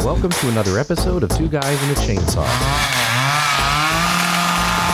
And welcome to another episode of Two Guys and a Chainsaw.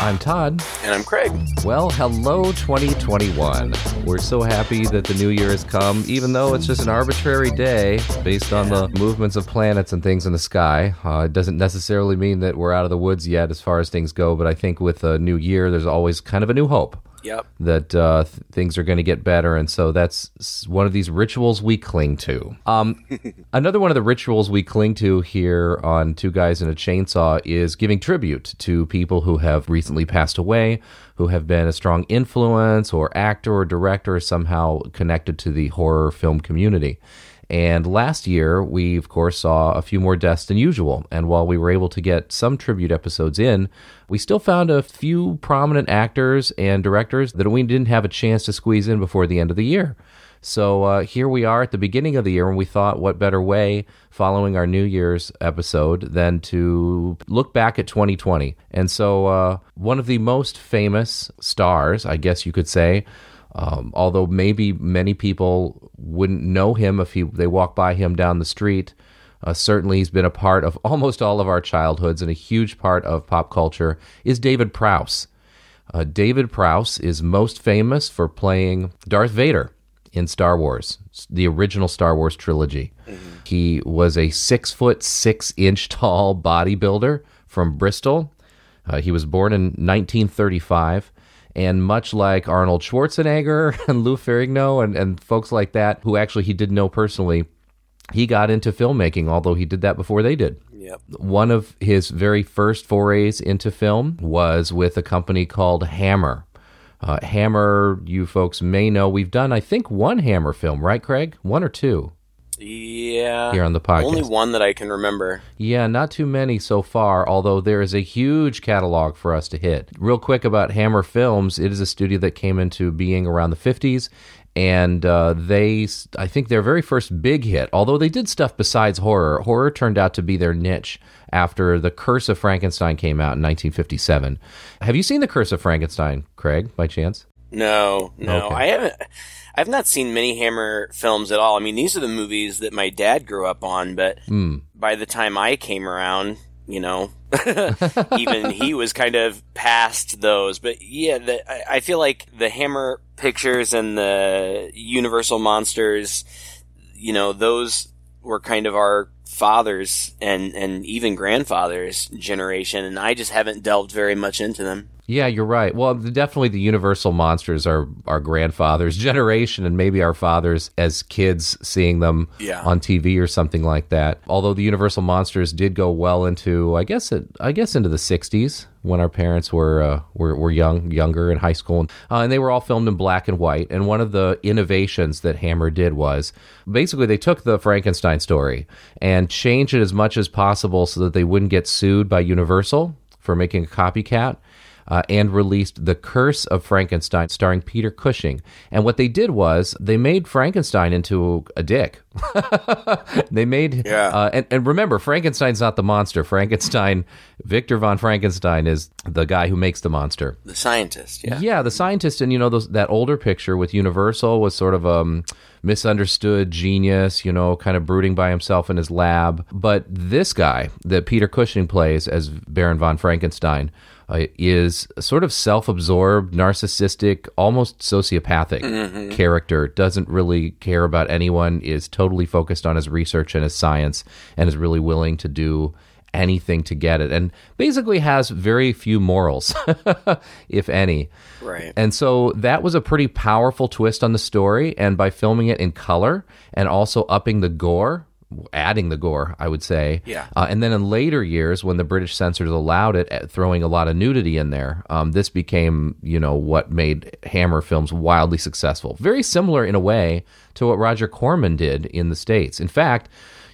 I'm Todd. And I'm Craig. Well, hello 2021. We're so happy that the new year has come, even though it's just an arbitrary day based on the movements of planets and things in the sky. Uh, it doesn't necessarily mean that we're out of the woods yet as far as things go, but I think with a new year, there's always kind of a new hope. Yep. that uh, th- things are going to get better, and so that's one of these rituals we cling to. Um, another one of the rituals we cling to here on Two Guys and a Chainsaw is giving tribute to people who have recently passed away, who have been a strong influence, or actor or director somehow connected to the horror film community. And last year, we of course saw a few more deaths than usual. And while we were able to get some tribute episodes in, we still found a few prominent actors and directors that we didn't have a chance to squeeze in before the end of the year. So uh, here we are at the beginning of the year, and we thought, what better way following our New Year's episode than to look back at 2020? And so, uh, one of the most famous stars, I guess you could say, um, although maybe many people wouldn't know him if he, they walk by him down the street. Uh, certainly, he's been a part of almost all of our childhoods and a huge part of pop culture. Is David Prowse? Uh, David Prowse is most famous for playing Darth Vader in Star Wars, the original Star Wars trilogy. He was a six foot six inch tall bodybuilder from Bristol. Uh, he was born in 1935. And much like Arnold Schwarzenegger and Lou Ferrigno and, and folks like that, who actually he did know personally, he got into filmmaking, although he did that before they did. Yep. One of his very first forays into film was with a company called Hammer. Uh, Hammer, you folks may know, we've done, I think, one Hammer film, right, Craig? One or two Yeah. here on the podcast. Only one that I can remember. Yeah, not too many so far, although there is a huge catalog for us to hit. Real quick about Hammer Films, it is a studio that came into being around the 50s. And uh, they, I think their very first big hit, although they did stuff besides horror, horror turned out to be their niche after The Curse of Frankenstein came out in 1957. Have you seen The Curse of Frankenstein, Craig, by chance? No, no. Okay. I haven't I've not seen many Hammer films at all. I mean, these are the movies that my dad grew up on, but Hmm. by the time I came around, you know, even he was kind of past those. But yeah, the, I, I feel like the Hammer pictures and the Universal monsters, you know, those were kind of our fathers and and even grandfathers generation, and I just haven't delved very much into them. Yeah, you're right. Well, the- definitely the Universal monsters are our grandfather's generation and maybe our fathers as kids seeing them Yeah. on TV or something like that. Although the Universal monsters did go well into I guess it I guess into the 60s when our parents were uh, were, were young younger in high school uh, and they were all filmed in black and white and one of the innovations that Hammer did was basically they took the Frankenstein story and changed it as much as possible so that they wouldn't get sued by Universal for making a copycat uh, and released The Curse of Frankenstein, starring Peter Cushing. And what they did was they made Frankenstein into a dick. they made, Yeah. uh, and, and remember, Frankenstein's not the monster. Frankenstein, Victor von Frankenstein, is the guy who makes the monster. The scientist, yeah. Yeah, the scientist, and you know those that older picture with Universal was sort of um misunderstood genius, you know, kind of brooding by himself in his lab. But this guy that Peter Cushing plays as Baron von Frankenstein uh, is a sort of self-absorbed, narcissistic, almost sociopathic character. Doesn't really care about anyone. Is totally focused on his research and his science, and is really willing to do anything to get it and basically has very few morals if any Right. and so that was a pretty powerful twist on the story and by filming it in color and also upping the gore adding the gore i would say. Yeah. uh, and then in later years when the british censors allowed it uh, throwing a lot of nudity in there um, this became you know what made hammer films wildly successful. Very similar in a way to what roger corman did in the states. In fact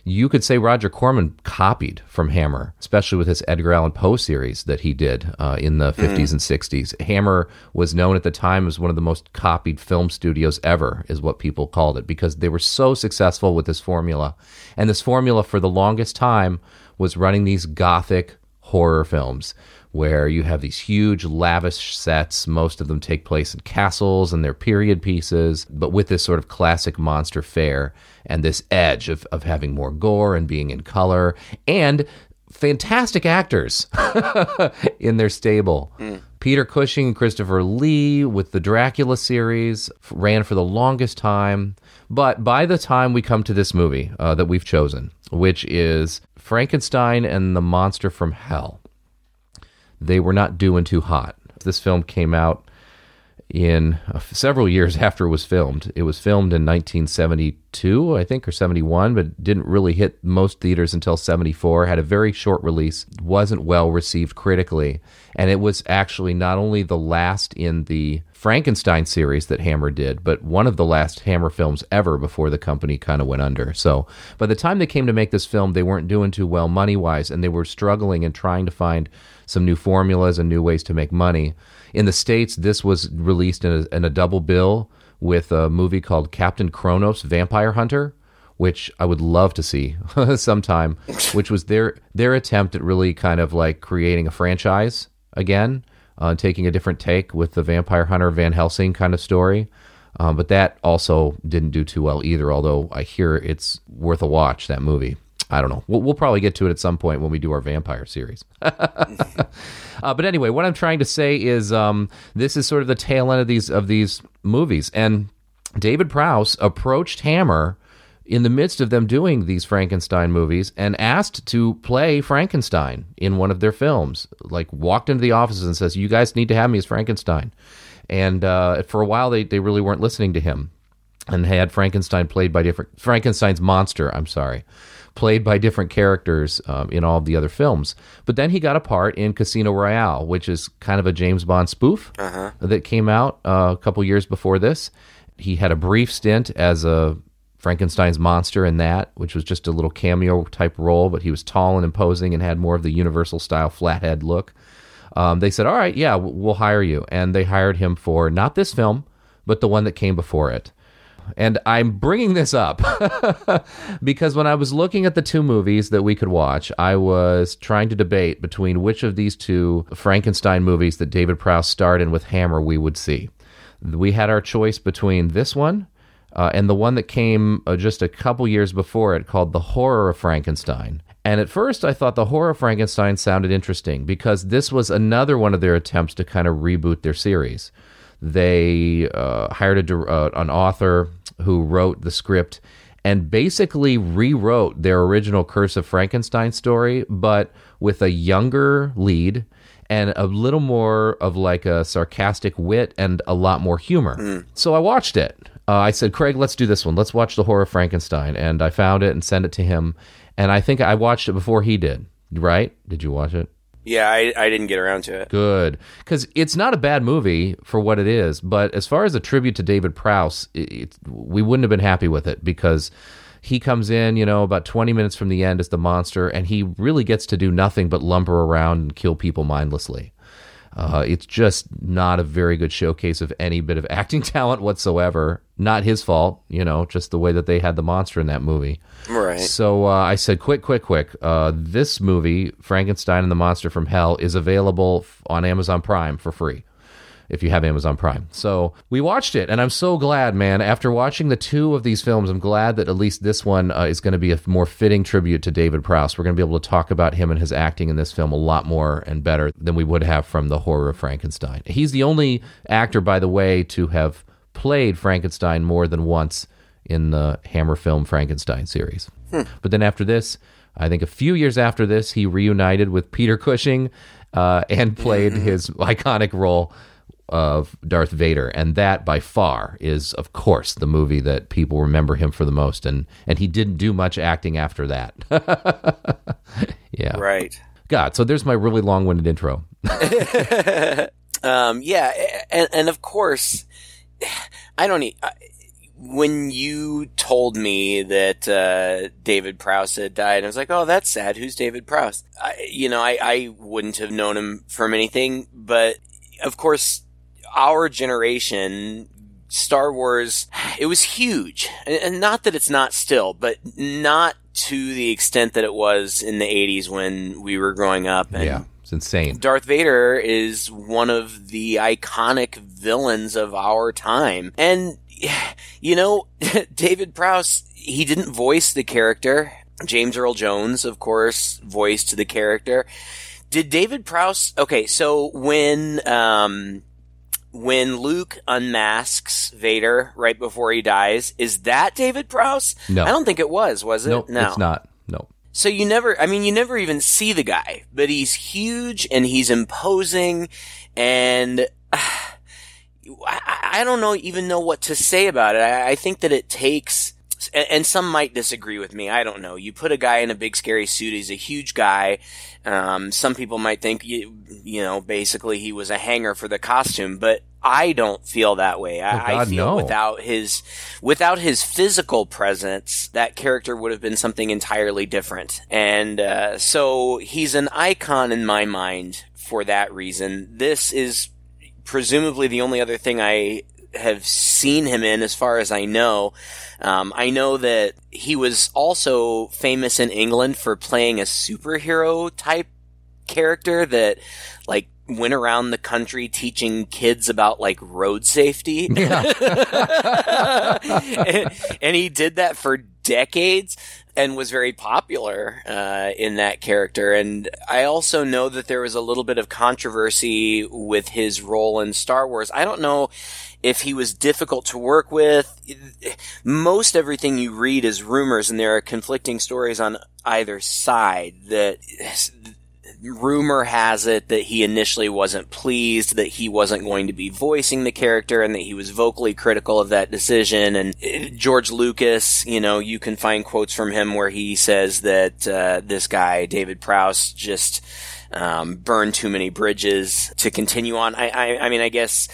you could say Roger Corman copied from Hammer, especially with his Edgar Allan Poe series that he did uh, in the 50s and 60s. Hammer was known at the time as one of the most copied film studios ever, is what people called it, because they were so successful with this formula. And this formula, for the longest time, was running these gothic horror films where you have these huge, lavish sets. Most of them take place in castles and they're period pieces, but with this sort of classic monster fare and this edge of, of having more gore and being in color and fantastic actors in their stable. Mm. Peter Cushing and Christopher Lee with the Dracula series ran for the longest time. But by the time we come to this movie uh, that we've chosen, which is Frankenstein and the Monster from Hell, they were not doing too hot. This film came out in uh, several years after it was filmed. It was filmed in 1972, I think, or 71, but didn't really hit most theaters until 74. Had a very short release, wasn't well received critically, and it was actually not only the last in the Frankenstein series that Hammer did, but one of the last Hammer films ever before the company kind of went under. So by the time they came to make this film, they weren't doing too well money wise, and they were struggling and trying to find some new formulas and new ways to make money. In the States, this was released in a, in a double bill with a movie called Captain Kronos Vampire Hunter, which I would love to see sometime, which was their their attempt at really kind of like creating a franchise again, uh, taking a different take with the Vampire Hunter Van Helsing kind of story. Um, but that also didn't do too well either, although I hear it's worth a watch, that movie. I don't know. We'll, we'll, probably get to it at some point when we do our vampire series. uh, but anyway, what I'm trying to say is um, this is sort of the tail end of these of these movies, and David Prowse approached Hammer in the midst of them doing these Frankenstein movies and asked to play Frankenstein in one of their films. Like walked into the offices and says, "You guys need to have me as Frankenstein." And uh, for a while, they they really weren't listening to him, and had Frankenstein played by different Frankenstein's monster. I'm sorry played by different characters um, in all of the other films. But then he got a part in Casino Royale, which is kind of a James Bond spoof uh-huh. that came out uh, a couple years before this. He had a brief stint as a Frankenstein's monster in that, which was just a little cameo type role, but he was tall and imposing and had more of the Universal style flathead look. Um, they said, All right, yeah, we'll hire you. And they hired him for not this film, but the one that came before it. And I'm bringing this up because when I was looking at the two movies that we could watch, I was trying to debate between which of these two Frankenstein movies that David Prowse starred in with Hammer we would see. We had our choice between this one uh, and the one that came uh, just a couple years before it called The Horror of Frankenstein. And at first, I thought The Horror of Frankenstein sounded interesting because this was another one of their attempts to kind of reboot their series. They uh, hired a, uh, an author who wrote the script and basically rewrote their original Curse of Frankenstein story, but with a younger lead and a little more of like a sarcastic wit and a lot more humor. Mm. So I watched it. Uh, I said, Craig, let's do this one. Let's watch the horror of Frankenstein. And I found it and sent it to him. And I think I watched it before he did. Right? Did you watch it? Yeah, I, I didn't get around to it. Good. Because it's not a bad movie for what it is. But as far as a tribute to David Prowse, it, it, we wouldn't have been happy with it because he comes in, you know, about 20 minutes from the end as the monster, and he really gets to do nothing but lumber around and kill people mindlessly. Uh, it's just not a very good showcase of any bit of acting talent whatsoever. Not his fault, you know, just the way that they had the monster in that movie. Right. So uh, I said, quick, quick, quick. Uh, this movie, Frankenstein and the Monster from Hell, is available on Amazon Prime for free if you have Amazon Prime. So we watched it, and I'm so glad, man. After watching the two of these films, I'm glad that at least this one uh, is going to be a more fitting tribute to David Prowse. We're going to be able to talk about him and his acting in this film a lot more and better than we would have from the horror of Frankenstein. He's the only actor, by the way, to have played Frankenstein more than once in the Hammer film Frankenstein series. Hmm. But then after this, I think a few years after this, he reunited with Peter Cushing uh, and played his iconic role of Darth Vader, and that by far is, of course, the movie that people remember him for the most. And and he didn't do much acting after that. yeah, right. God, so there's my really long-winded intro. um, yeah, and and of course, I don't need. when you told me that uh, David Prowse had died, I was like, "Oh, that's sad. Who's David Prowse?" I, you know, I, I wouldn't have known him from anything, but of course, our generation, Star Wars, it was huge. And not that it's not still, but not to the extent that it was in the 80s when we were growing up. And, yeah. It's insane. Darth Vader is one of the iconic villains of our time. And, you know, David Prowse, he didn't voice the character. James Earl Jones, of course, voiced the character. Did David Prowse, okay, so when, um, when Luke unmasks Vader right before he dies, is that David Prowse? No. I don't think it was, was it? Nope, no. it's not. So you never, I mean, you never even see the guy, but he's huge and he's imposing and uh, I, I don't know, even know what to say about it. I, I think that it takes, and, and some might disagree with me. I don't know. You put a guy in a big scary suit. He's a huge guy. Um, some people might think, you, you know, basically he was a hanger for the costume, but I don't feel that way. I, Oh, God, I feel no. without his, without his physical presence, that character would have been something entirely different. And, uh, so he's an icon in my mind for that reason. This is presumably the only other thing I have seen him in, as far as I know. Um, I know that he was also famous in England for playing a superhero type character that, like, went around the country teaching kids about like road safety. and, and he did that for decades and was very popular uh, in that character. And I also know that there was a little bit of controversy with his role in Star Wars. I don't know if he was difficult to work with. Most everything you read is rumors, and there are conflicting stories on either side. That rumor has it that he initially wasn't pleased that he wasn't going to be voicing the character and that he was vocally critical of that decision and uh, George Lucas you know you can find quotes from him where he says that uh, this guy David Prowse just um, burned too many bridges to continue on I, I, I mean I guess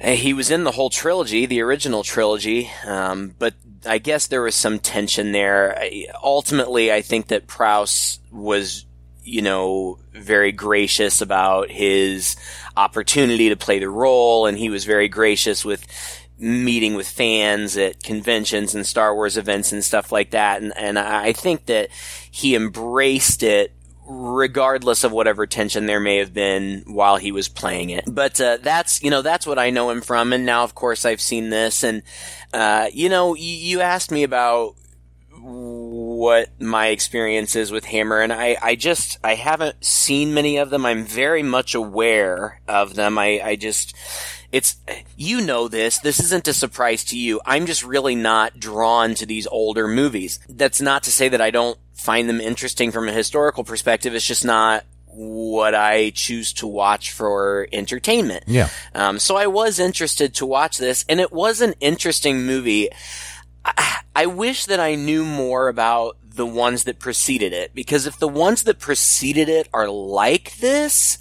he was in the whole trilogy, the original trilogy, um, but I guess there was some tension there. I, ultimately, I think that Prowse was, you know, very gracious about his opportunity to play the role, and he was very gracious with meeting with fans at conventions and Star Wars events and stuff like that. And, and I think that he embraced it regardless of whatever tension there may have been while he was playing it. But uh, that's you know that's what I know him from, and now of course I've seen this, and uh, you know you, you asked me about what my experience is with Hammer, and I, I just I haven't seen many of them. I'm very much aware of them. I, I just it's you know this this isn't a surprise to you i'm just really not drawn to these older movies that's not to say that i don't find them interesting from a historical perspective. It's just not what i choose to watch for entertainment. Yeah. um, so i was interested to watch this and it was an interesting movie. I, I wish that i knew more about the ones that preceded it because if the ones that preceded it are like this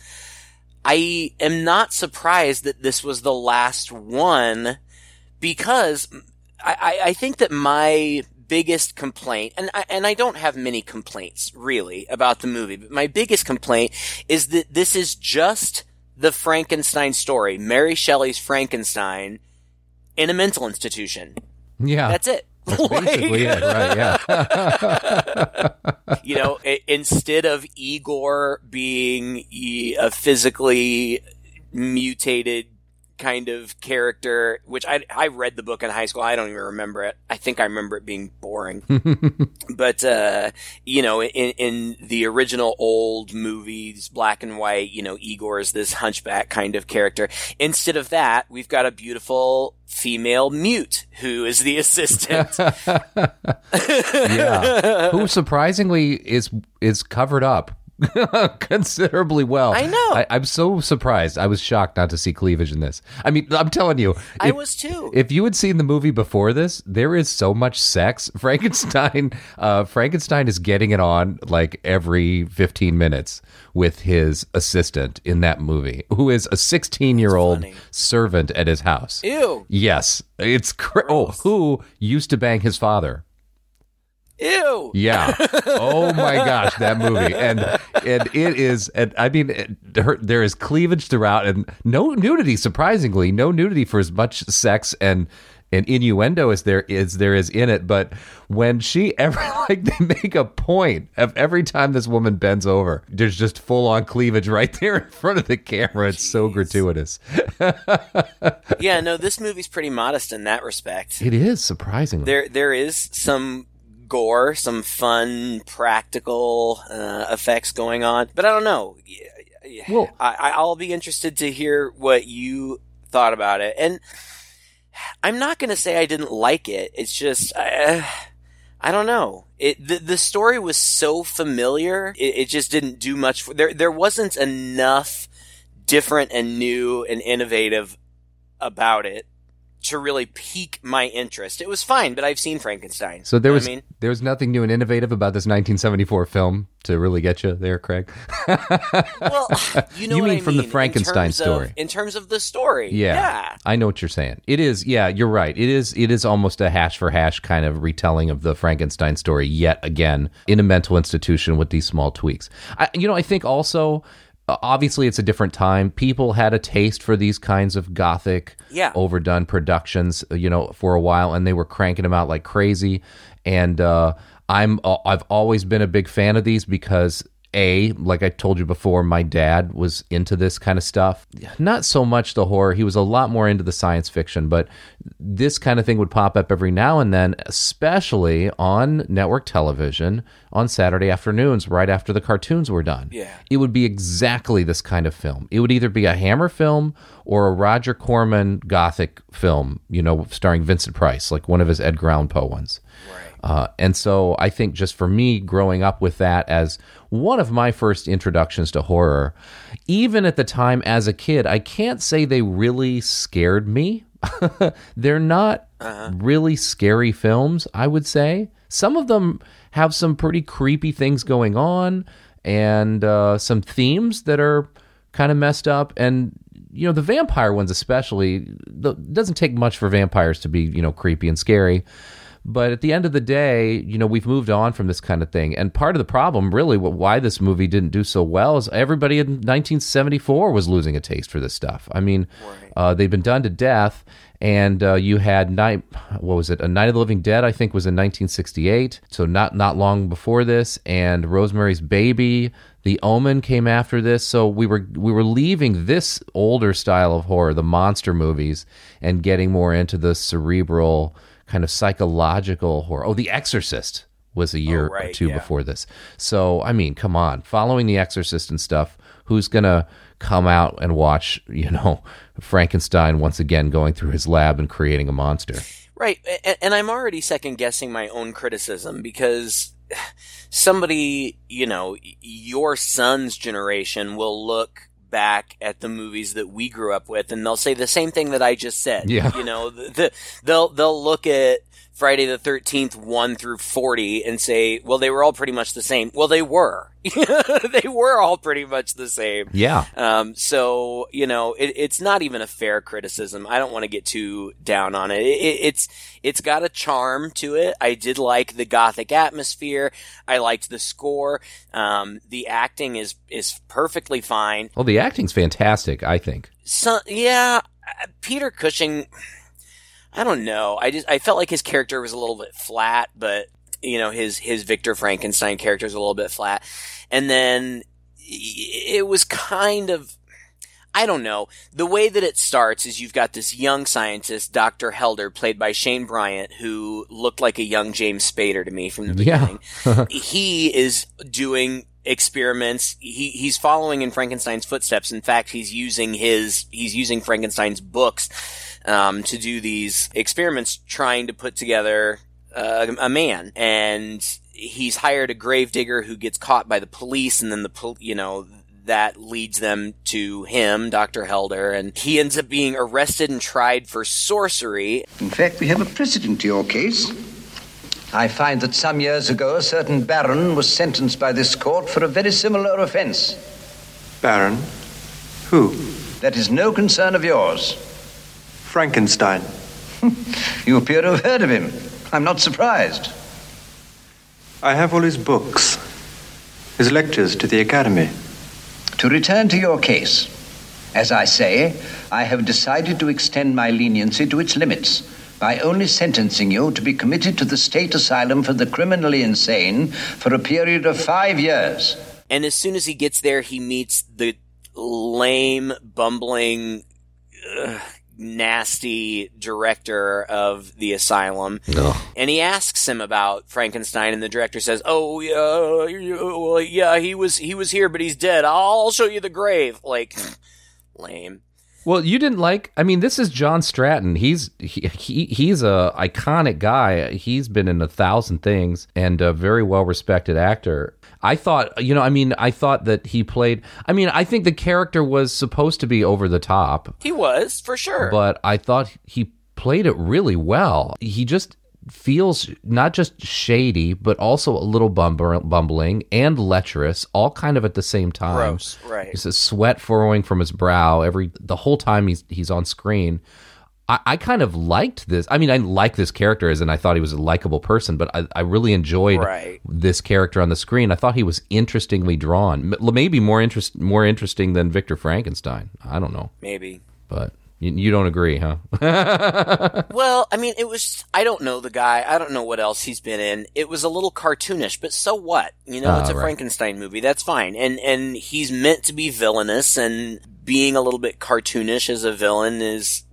I am not surprised that this was the last one because I, I, I think that my biggest complaint, and I, and I don't have many complaints really about the movie, but my biggest complaint is that this is just the Frankenstein story, Mary Shelley's Frankenstein, in a mental institution. Yeah. That's it. That's basically it, right? Yeah. you know, i- instead of Igor being a physically mutated kind of character, which I I read the book in high school. I don't even remember it. I think I remember it being boring. but uh, you know, in in the original old movies, black and white, you know, Igor is this hunchback kind of character. Instead of that, we've got a beautiful female mute who is the assistant. yeah. Who surprisingly is is covered up considerably well. I know. I, I'm so surprised. I was shocked not to see cleavage in this. I mean, I'm telling you, I was too. If you had seen the movie before this, there is so much sex. Frankenstein, uh, Frankenstein is getting it on like every 15 minutes with his assistant in that movie, who is a 16 year old servant at his house. Ew. Yes, it's cr- oh, who used to bang his father. Ew. Yeah. Oh my gosh, that movie, and and it is, and I mean, it, her, there is cleavage throughout, and no nudity. Surprisingly, no nudity for as much sex and and innuendo as there is there is in it, but when she ever like they make a point of every time this woman bends over, there's just full on cleavage right there in front of the camera. It's so gratuitous. yeah, no, this movie's pretty modest in that respect. It is surprisingly. There there is some gore, some fun practical uh, effects going on, but I don't know. Well, I, I'll be interested to hear what you thought about it, and I'm not going to say I didn't like it. It's just. Uh, I don't know. It the, the story was so familiar. It, it just didn't do much for there. There wasn't enough different and new and innovative about it to really pique my interest. It was fine, but I've seen Frankenstein. So there was I mean? there was nothing new and innovative about this 1974 film to really get you there, Craig. well, you know you mean I from mean, the Frankenstein story? Of, in terms of the story, yeah. yeah, I know what you're saying. It is, yeah, you're right. It is, it is almost a hash for hash kind of retelling of the Frankenstein story yet again in a mental institution with these small tweaks. I, you know, I think also obviously it's a different time. People had a taste for these kinds of gothic, yeah. overdone productions, you know, for a while, and they were cranking them out like crazy. And uh, I'm uh, I've always been a big fan of these because a like i told you before my dad was into this kind of stuff. Not so much the horror. He was a lot more into the science fiction but this kind of thing would pop up every now and then especially on network television on saturday afternoons right after the cartoons were done. Yeah. It would be exactly this kind of film. It would either be a hammer film or a roger corman gothic film you know starring vincent price like one of his edgar allan poe ones. Right uh, and so I think just for me, growing up with that as one of my first introductions to horror, even at the time as a kid, I can't say they really scared me. They're not uh-huh. really scary films, I would say. Some of them have some pretty creepy things going on and uh, some themes that are kind of messed up. And you know the vampire ones especially the, doesn't take much for vampires to be you know creepy and scary but at the end of the day, you know, we've moved on from this kind of thing. And part of the problem, really, why this movie didn't do so well is everybody in 1974 was losing a taste for this stuff. I mean, right. uh, they've been done to death. And uh, you had night, what was it? A Night of the Living Dead, I think, was in 1968, so not not long before this. And Rosemary's Baby, The Omen came after this. So we were we were leaving this older style of horror, the monster movies, and getting more into the cerebral kind of psychological horror. Oh, The Exorcist was a year oh, right, or two yeah. before this. So, I mean, come on, following The Exorcist and stuff, who's going to come out and watch, you know, Frankenstein once again going through his lab and creating a monster? Right. And I'm already second guessing my own criticism because somebody, you know, your son's generation will look back at the movies that we grew up with and they'll say the same thing that I just said. Yeah. You know, the, the, they'll, they'll look at Friday the 13th 1 through 40 and say, well, they were all pretty much the same. Well, they were. they were all pretty much the same. Yeah. Um, so, you know, it, it's not even a fair criticism. I don't want to get too down on it. It, it. It's, it's got a charm to it. I did like the gothic atmosphere. I liked the score. Um, the acting is, is perfectly fine. Well, the acting's fantastic, I think. So, yeah, Peter Cushing, I don't know. I just I felt like his character was a little bit flat, but you know his his Victor Frankenstein character is a little bit flat, and then it was kind of I don't know. The way that it starts is you've got this young scientist, Dr. Helder, played by Shane Bryant, who looked like a young James Spader to me from the beginning. Yeah. he is doing experiments. He he's following in Frankenstein's footsteps. In fact, he's using his he's using Frankenstein's books um, to do these experiments, trying to put together uh, a man, and he's hired a gravedigger who gets caught by the police, and then the pol- you know that leads them to him, Dr. Helder, and he ends up being arrested and tried for sorcery. In fact, we have a precedent to your case. I find that some years ago a certain baron was sentenced by this court for a very similar offense. Baron? Who? That is no concern of yours. Frankenstein. you appear to have heard of him. I'm not surprised. I have all his books, his lectures to the Academy. To return to your case, as I say, I have decided to extend my leniency to its limits. By only sentencing you to be committed to the state asylum for the criminally insane for a period of five years. And as soon as he gets there, he meets the lame, bumbling, ugh, nasty director of the asylum. And he asks him about Frankenstein, and the director says, "Oh yeah, yeah, well, yeah, he was he was here, but he's dead. I'll show you the grave." Like, lame. Well, you didn't like. I mean, this is John Stratton. He's he, he he's a iconic guy. He's been in a thousand things and a very well respected actor. I thought, you know, I mean, I thought that he played. I mean, I think the character was supposed to be over the top, He was for sure. but I thought he played it really well. He just feels not just shady, but also a little bumbling and lecherous, all kind of at the same time. Gross, right. There's a sweat furrowing from his brow every the whole time he's he's on screen. I, I kind of liked this. I mean, I like this character as and I thought he was a likable person, but I, I really enjoyed Right. this character on the screen. I thought he was interestingly drawn, maybe more interest more interesting than Victor Frankenstein. I don't know, Maybe. but you, you don't agree, huh? Well, I mean, it was. I don't know the guy. I don't know what else he's been in. It was a little cartoonish, but so what? You know, Ah, it's a right. Frankenstein movie. That's fine. And and he's meant to be villainous, and being a little bit cartoonish as a villain is,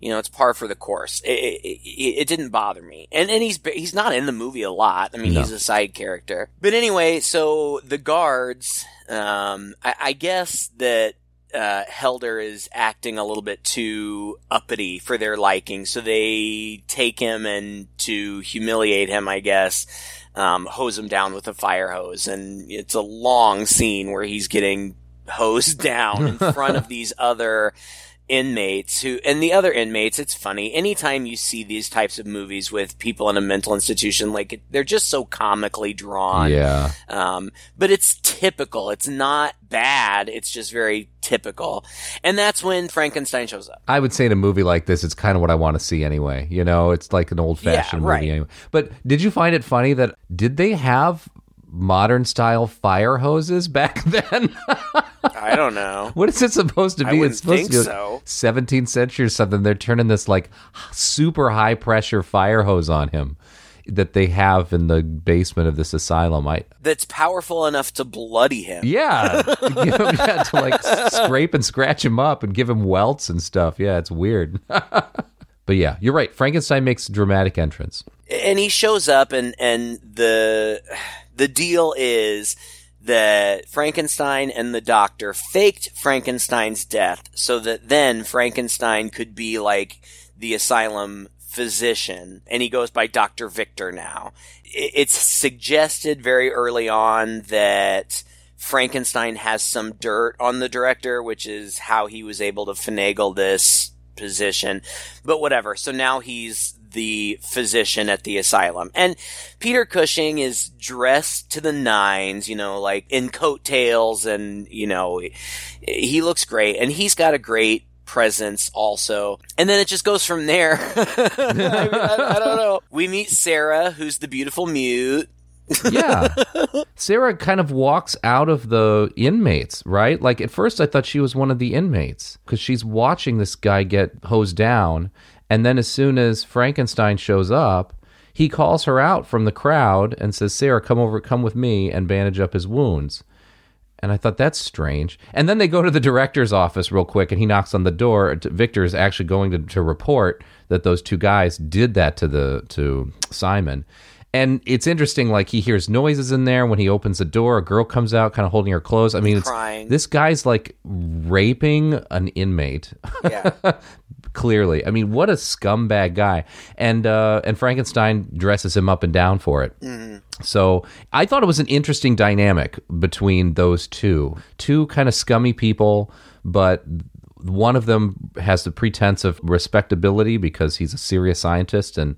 you know, it's par for the course. It, it, it, it didn't bother me. And and he's he's not in the movie a lot. I mean, No. he's a side character. But anyway, so the guards. Um, I, I guess that uh, Helder is acting a little bit too uppity for their liking, so they take him and to humiliate him, I guess, um, hose him down with a fire hose, and it's a long scene where he's getting hosed down in front of these other inmates who and the other inmates it's funny anytime you see these types of movies with people in a mental institution like they're just so comically drawn yeah. um, but it's typical. It's not bad. It's just very typical. And that's when Frankenstein shows up. I would say in a movie like this, it's kind of what I want to see anyway. You know, it's like an old fashioned Yeah, movie anyway. But did you find it funny that did they have modern style fire hoses back then? I don't know. what is it supposed to I be? wouldn't it's supposed think to be so. 17th century or something. They're turning this like super high pressure fire hose on him that they have in the basement of this asylum. I That's powerful enough to bloody him. yeah, to, give him, yeah, to like scrape and scratch him up and give him welts and stuff. Yeah, it's weird. but yeah, you're right. Frankenstein makes a dramatic entrance. And he shows up and, and the, the deal is that Frankenstein and the doctor faked Frankenstein's death so that then Frankenstein could be like the asylum physician and he goes by Dr. Victor now. It's suggested very early on that Frankenstein has some dirt on the director, which is how he was able to finagle this position. But whatever. So now he's the physician at the asylum. And Peter Cushing is dressed to the nines, you know, like in coattails and, you know, he looks great and he's got a great presence also. And then it just goes from there. I, I- I don't know. We meet Sarah, who's the beautiful mute. Yeah. Sarah kind of walks out of the inmates, right? Like at first I thought she was one of the inmates because she's watching this guy get hosed down. And then as soon as Frankenstein shows up, he calls her out from the crowd and says, Sarah, come over, come with me and bandage up his wounds. And I thought that's strange. And then they go to the director's office real quick, and he knocks on the door. Victor is actually going to, to report that those two guys did that to the to Simon. And it's interesting, like he hears noises in there. When he opens the door, a girl comes out, kind of holding her clothes. I mean, it's, this guy's like raping an inmate. Yeah. Clearly, I mean, what a scumbag guy. And uh, and Frankenstein dresses him up and down for it. So I thought it was an interesting dynamic between those two. Two kind of scummy people, but one of them has the pretense of respectability because he's a serious scientist. And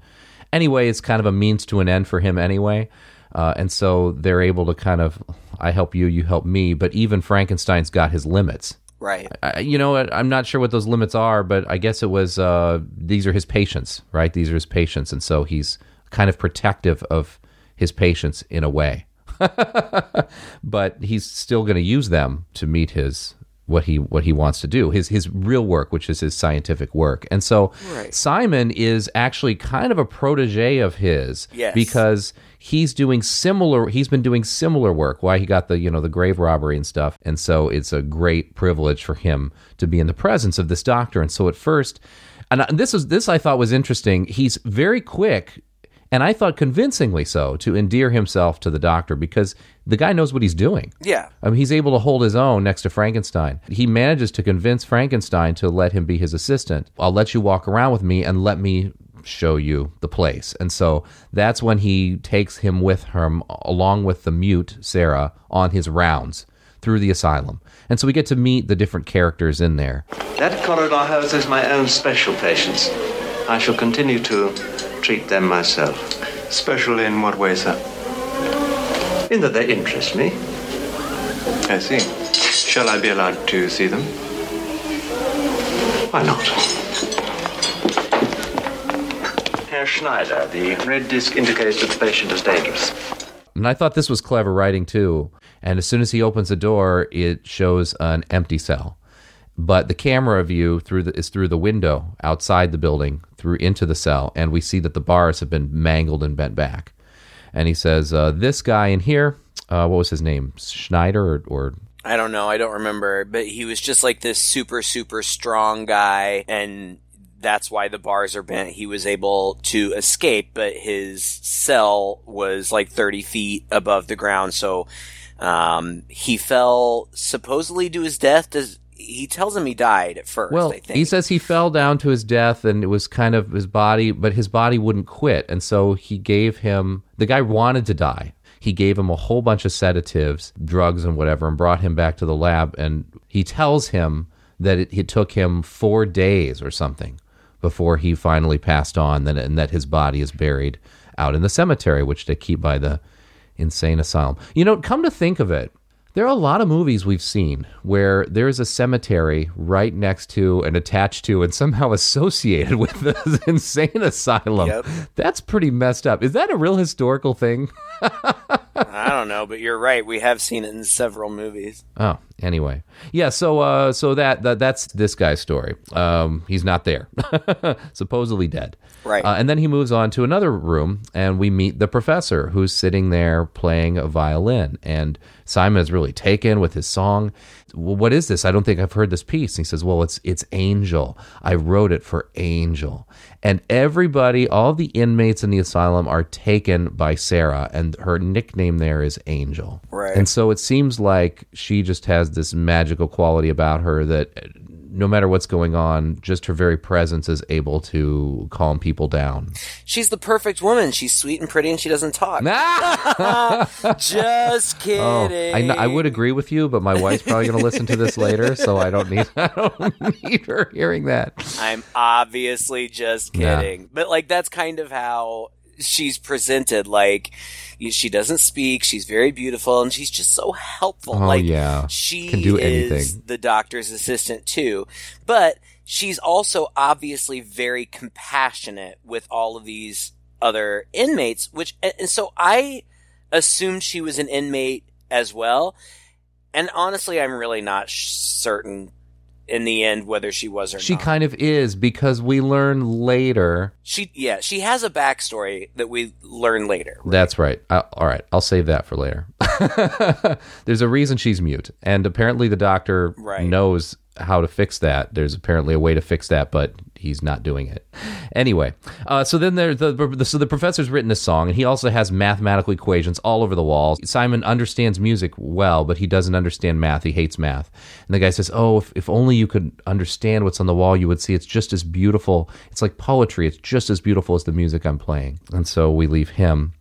anyway, it's kind of a means to an end for him anyway. Uh, and so they're able to kind of, I help you, you help me. But even Frankenstein's got his limits. Right. I, you know, I'm not sure what those limits are, but I guess it was uh, these are his patients, right? These are his patients, and so he's kind of protective of his patients in a way. but he's still going to use them to meet his what he what he wants to do his his real work which is his scientific work. And so Right. Simon is actually kind of a protege of his Yes. because he's doing similar he's been doing similar work. Why he got the you know the grave robbery and stuff. And so it's a great privilege for him to be in the presence of this doctor. And so at first and this is this I thought was interesting. He's very quick and I thought convincingly so to endear himself to the doctor because the guy knows what he's doing Yeah. I mean, he's able to hold his own next to Frankenstein. He manages to convince Frankenstein to let him be his assistant. I'll let you walk around with me and let me show you the place. And so that's when he takes him with him, along with the mute Sarah, on his rounds through the asylum. And so we get to meet the different characters in there. That corridor houses my own special patients. I shall continue to treat them myself. Special in what way, sir? In that they interest me. I see. Shall I be allowed to see them? Why not? Herr Schneider, the red disc indicates that the patient is dangerous. And I thought this was clever writing too. And as soon as he opens the door, it shows an empty cell. But the camera view through the, is through the window outside the building, through into the cell, and we see that the bars have been mangled and bent back. And he says, uh, "This guy in here, uh, what was his name? Schneider or, or I don't know. I don't remember, but he was just like this super, super strong guy, and that's why the bars are bent. He was able to escape, but his cell was like 30 feet above the ground, so um, he fell supposedly to his death. Does he tells him he died at first? Well, I think he says he fell down to his death and it was kind of his body, but his body wouldn't quit. And so he gave him, the guy wanted to die. He gave him a whole bunch of sedatives, drugs, and whatever, and brought him back to the lab. And he tells him that it, it took him four days or something before he finally passed on, and that his body is buried out in the cemetery, which they keep by the insane asylum. You know, come to think of it, there are a lot of movies we've seen where there's a cemetery right next to and attached to and somehow associated with this insane asylum. Yep. That's pretty messed up. Is that a real historical thing? I don't know, but you're right. We have seen it in several movies. Oh, anyway, yeah. So, uh, so that, that that's this guy's story. Um, he's not there, supposedly dead. Right. Uh, and then he moves on to another room, and we meet the professor who's sitting there playing a violin. And Simon is really taken with his song. Well, what is this? I don't think I've heard this piece. And he says, "Well, it's it's Angel. I wrote it for Angel." And everybody, all the inmates in the asylum are taken by Sarah, and her nickname there is Angel. Right. And so it seems like she just has this magical quality about her that uh, no matter what's going on, just her very presence is able to calm people down. She's the perfect woman. She's sweet and pretty, and she doesn't talk. Just kidding. Oh, I, I would agree with you, but my wife's probably going to listen to this later, so I don't need I don't need her hearing that. I'm obviously just kidding. But like that's kind of how she's presented like she doesn't speak, she's very beautiful and she's just so helpful. Oh, like yeah. she Can do is anything. the doctor's assistant too. But she's also obviously very compassionate with all of these other inmates, which and, so I assumed she was an inmate as well. And honestly, I'm really not certain in the end whether she was or not. She not. kind of is because we learn later. She yeah, she has a backstory that we learn later. That's right. I, all right, I'll save that for later. There's a reason she's mute, and apparently the doctor Right. knows how to fix that. There's apparently a way to fix that, but he's not doing it. Anyway, uh, so then there, the, the so the professor's written a song, and he also has mathematical equations all over the walls. Simon understands music well, but he doesn't understand math. He hates math. And the guy says, "Oh, if, if only you could understand what's on the wall, you would see it's just as beautiful. It's like poetry. It's just as beautiful as the music I'm playing." And so we leave him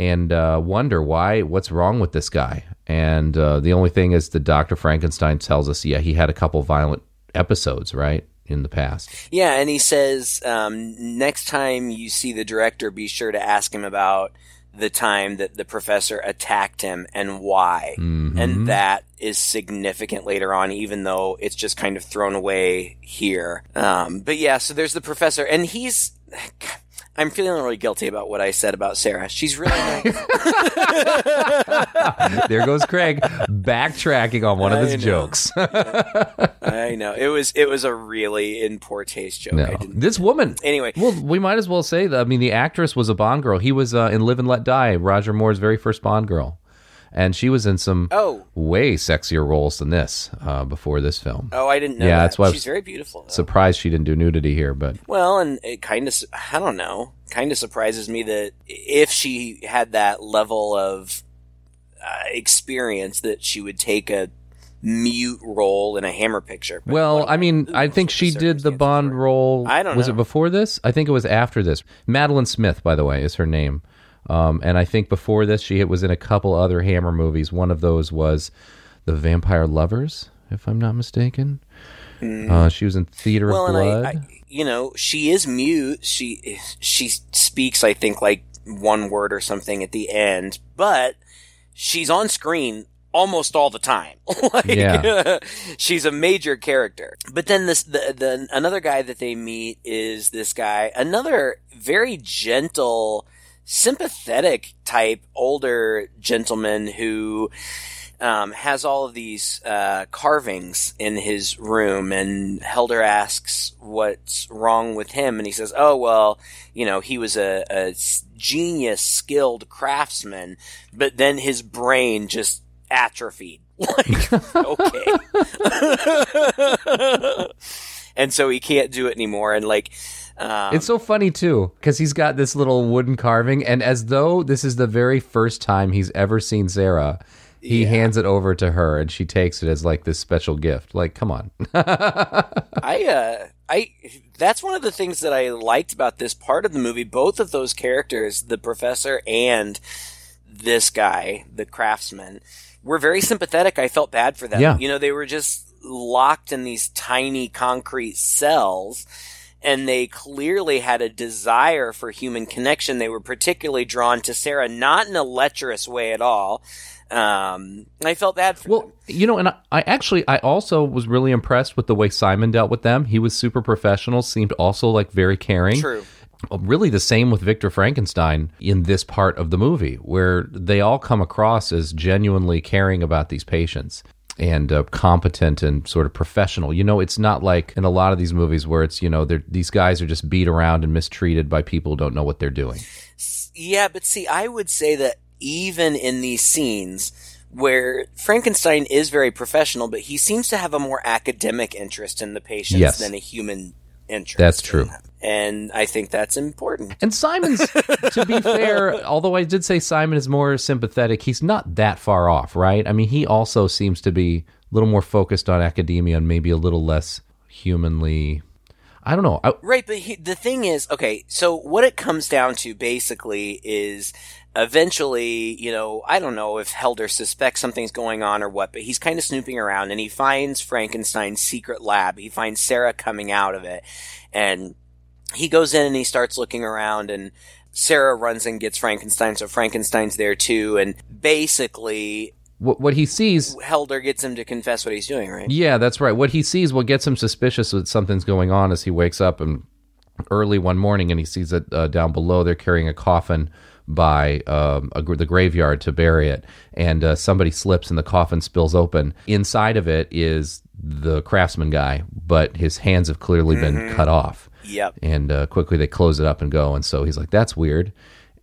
and uh, wonder why what's wrong with this guy and uh, the only thing is the dr frankenstein tells us yeah he had a couple violent episodes right in the past Yeah, and he says um, next time you see the director, be sure to ask him about the time that the professor attacked him and why. And that is significant later on, even though it's just kind of thrown away here. Um, but yeah, so there's the professor, and he's. I'm feeling really guilty about what I said about Sarah. She's really nice. there goes Craig backtracking on one of his I know. jokes. I know it was it was a really in poor taste joke. I no, didn't. this woman. Anyway, Well, we might as well say that. I mean, the actress was a Bond girl. He was uh, in Live and Let Die, Roger Moore's very first Bond girl, and she was in some oh way sexier roles than this uh, before this film. oh, I didn't know. Yeah, that. that's why she's very beautiful. though. Surprised she didn't do nudity here, but Well, and it kind of, I don't know, kind of surprises me that if she had that level of uh, experience, that she would take a mute role in a Hammer picture. But Well, I mean, I think she did the Bond role. I don't Was know. it before this? I think it was after this. Madeline Smith, by the way, is her name. Um, and I think before this, she was in a couple other Hammer movies. One of those was The Vampire Lovers, if I'm not mistaken. Uh, she was in Theater. Well, of Blood. I, I, you know, she is mute. She she speaks, I think, like one word or something at the end, but she's on screen almost all the time. like, Yeah. she's a major character. But then this the, the another guy that they meet is this guy, another very gentle, sympathetic type older gentleman who um, has all of these uh, carvings in his room, and Helder asks what's wrong with him, and he says, "Oh well, you know, he was a genius, skilled craftsman, but then his brain just atrophied." Like, okay, and so he can't do it anymore, and like. Um, It's so funny too because he's got this little wooden carving, and as though this is the very first time he's ever seen Sarah, he hands it over to her, and she takes it as like this special gift. Like, come on, I uh I that's one of the things that I liked about this part of the movie. Both of those characters, the professor and this guy, the craftsman, were very sympathetic. I felt bad for them. Yeah. You know, they were just locked in these tiny concrete cells and they clearly had a desire for human connection. They were particularly drawn to Sarah, not in a lecherous way at all. Um, I felt bad for them. Well, you know, and I, I actually, I also was really impressed with the way Simon dealt with them. He was super professional, seemed also like very caring. True. Really, the same with Victor Frankenstein in this part of the movie, where they all come across as genuinely caring about these patients and uh, competent and sort of professional. You know, it's not like in a lot of these movies where it's, you know, they're, these guys are just beat around and mistreated by people who don't know what they're doing. Yeah, but see, I would say that even in these scenes where Frankenstein is very professional, but he seems to have a more academic interest in the patients Yes. than a human interest. That's true. And I think that's important. And Simon's, to be fair, although I did say Simon is more sympathetic, he's not that far off, right? I mean, he also seems to be a little more focused on academia and maybe a little less humanly. I don't know. I, Right, but he, the thing is, okay, so what it comes down to basically is eventually, you know, I don't know if Helder suspects something's going on or what, but he's kind of snooping around and he finds Frankenstein's secret lab. He finds Sarah coming out of it and he goes in and he starts looking around and Sarah runs and gets Frankenstein, so Frankenstein's there too, and basically what, what he sees, Helder gets him to confess what he's doing, right? yeah, that's right. What he sees, what gets him suspicious that something's going on, as he wakes up and early one morning and he sees that uh, down below they're carrying a coffin by um, a, the graveyard to bury it, and uh, somebody slips and the coffin spills open. Inside of it is the craftsman guy, but his hands have clearly been cut off. Yep. And uh, quickly they close it up and go. And so he's like, "That's weird."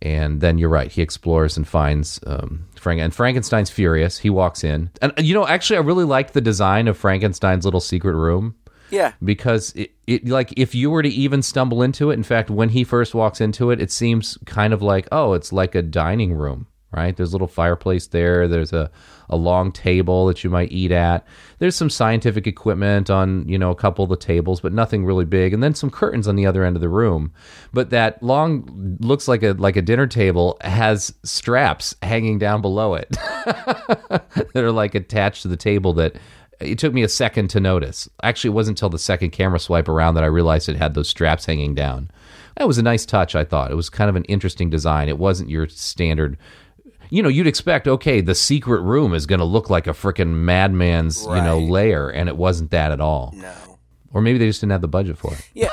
And then you're right. He explores and finds um, Frank. And Frankenstein's furious. He walks in, and you know, actually, I really liked the design of Frankenstein's little secret room Yeah. because it, it like if you were to even stumble into it in fact when he first walks into it it seems kind of like oh it's like a dining room right there's a little fireplace there there's a, a long table that you might eat at there's some scientific equipment on you know a couple of the tables but nothing really big and then some curtains on the other end of the room but that long looks like a like a dinner table has straps hanging down below it that are like attached to the table that it took me a second to notice. Actually, it wasn't until the second camera swipe around that I realized it had those straps hanging down. That was a nice touch, I thought. It was kind of an interesting design. It wasn't your standard. You know, you'd expect, okay, the secret room is going to look like a freaking madman's, you know, lair, and it wasn't that at all. No. Or maybe they just didn't have the budget for it. Yeah.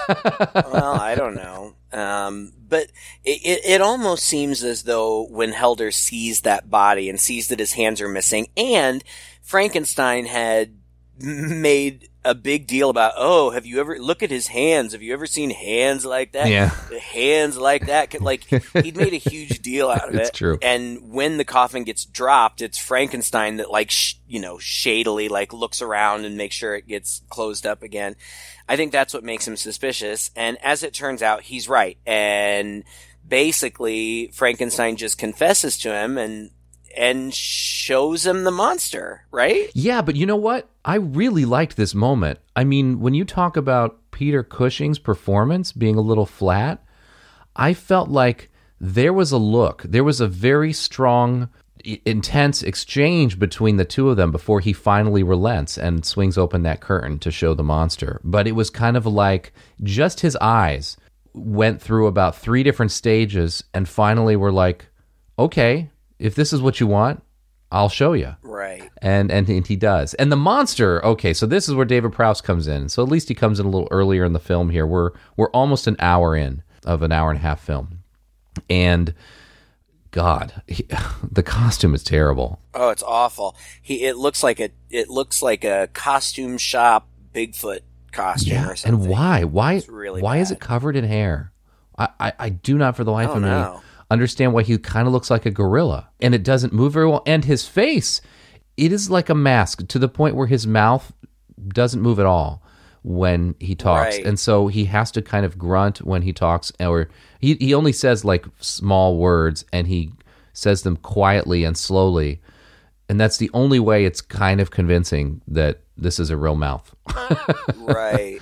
well, I don't know. Um, but it, it, it almost seems as though when Helder sees that body and sees that his hands are missing, and Frankenstein had made a big deal about, oh, have you ever look at his hands? Have you ever seen hands like that? Yeah. hands like that. Like he'd made a huge deal out of It's it. true. And when the coffin gets dropped, it's Frankenstein that like sh- you know shadily like looks around and makes sure it gets closed up again. I think that's what makes him suspicious. And as it turns out, he's right. And basically, Frankenstein just confesses to him and and shows him the monster, right? Yeah, but you know what? I really liked this moment. I mean, when you talk about Peter Cushing's performance being a little flat, I felt like there was a look, there was a very strong, intense exchange between the two of them before he finally relents and swings open that curtain to show the monster. But it was kind of like just his eyes went through about three different stages and finally were like, okay, if this is what you want, I'll show you Right. and, and and he does. And the monster, okay, so this is where David Prowse comes in. So at least he comes in a little earlier in the film here. We're we're almost an hour in of an hour and a half film, and God, he, the costume is terrible. Oh, it's awful. He it looks like a it looks like a costume shop Bigfoot costume or something. and why? Why? Really why is it covered in hair? I, I, I do not for the life of me no. Understand why he kind of looks like a gorilla, and it doesn't move very well. And his face, it is like a mask to the point where his mouth doesn't move at all when he talks, Right. and so he has to kind of grunt when he talks, or he he only says like small words, and he says them quietly and slowly. And that's the only way it's kind of convincing that this is a real mouth. right.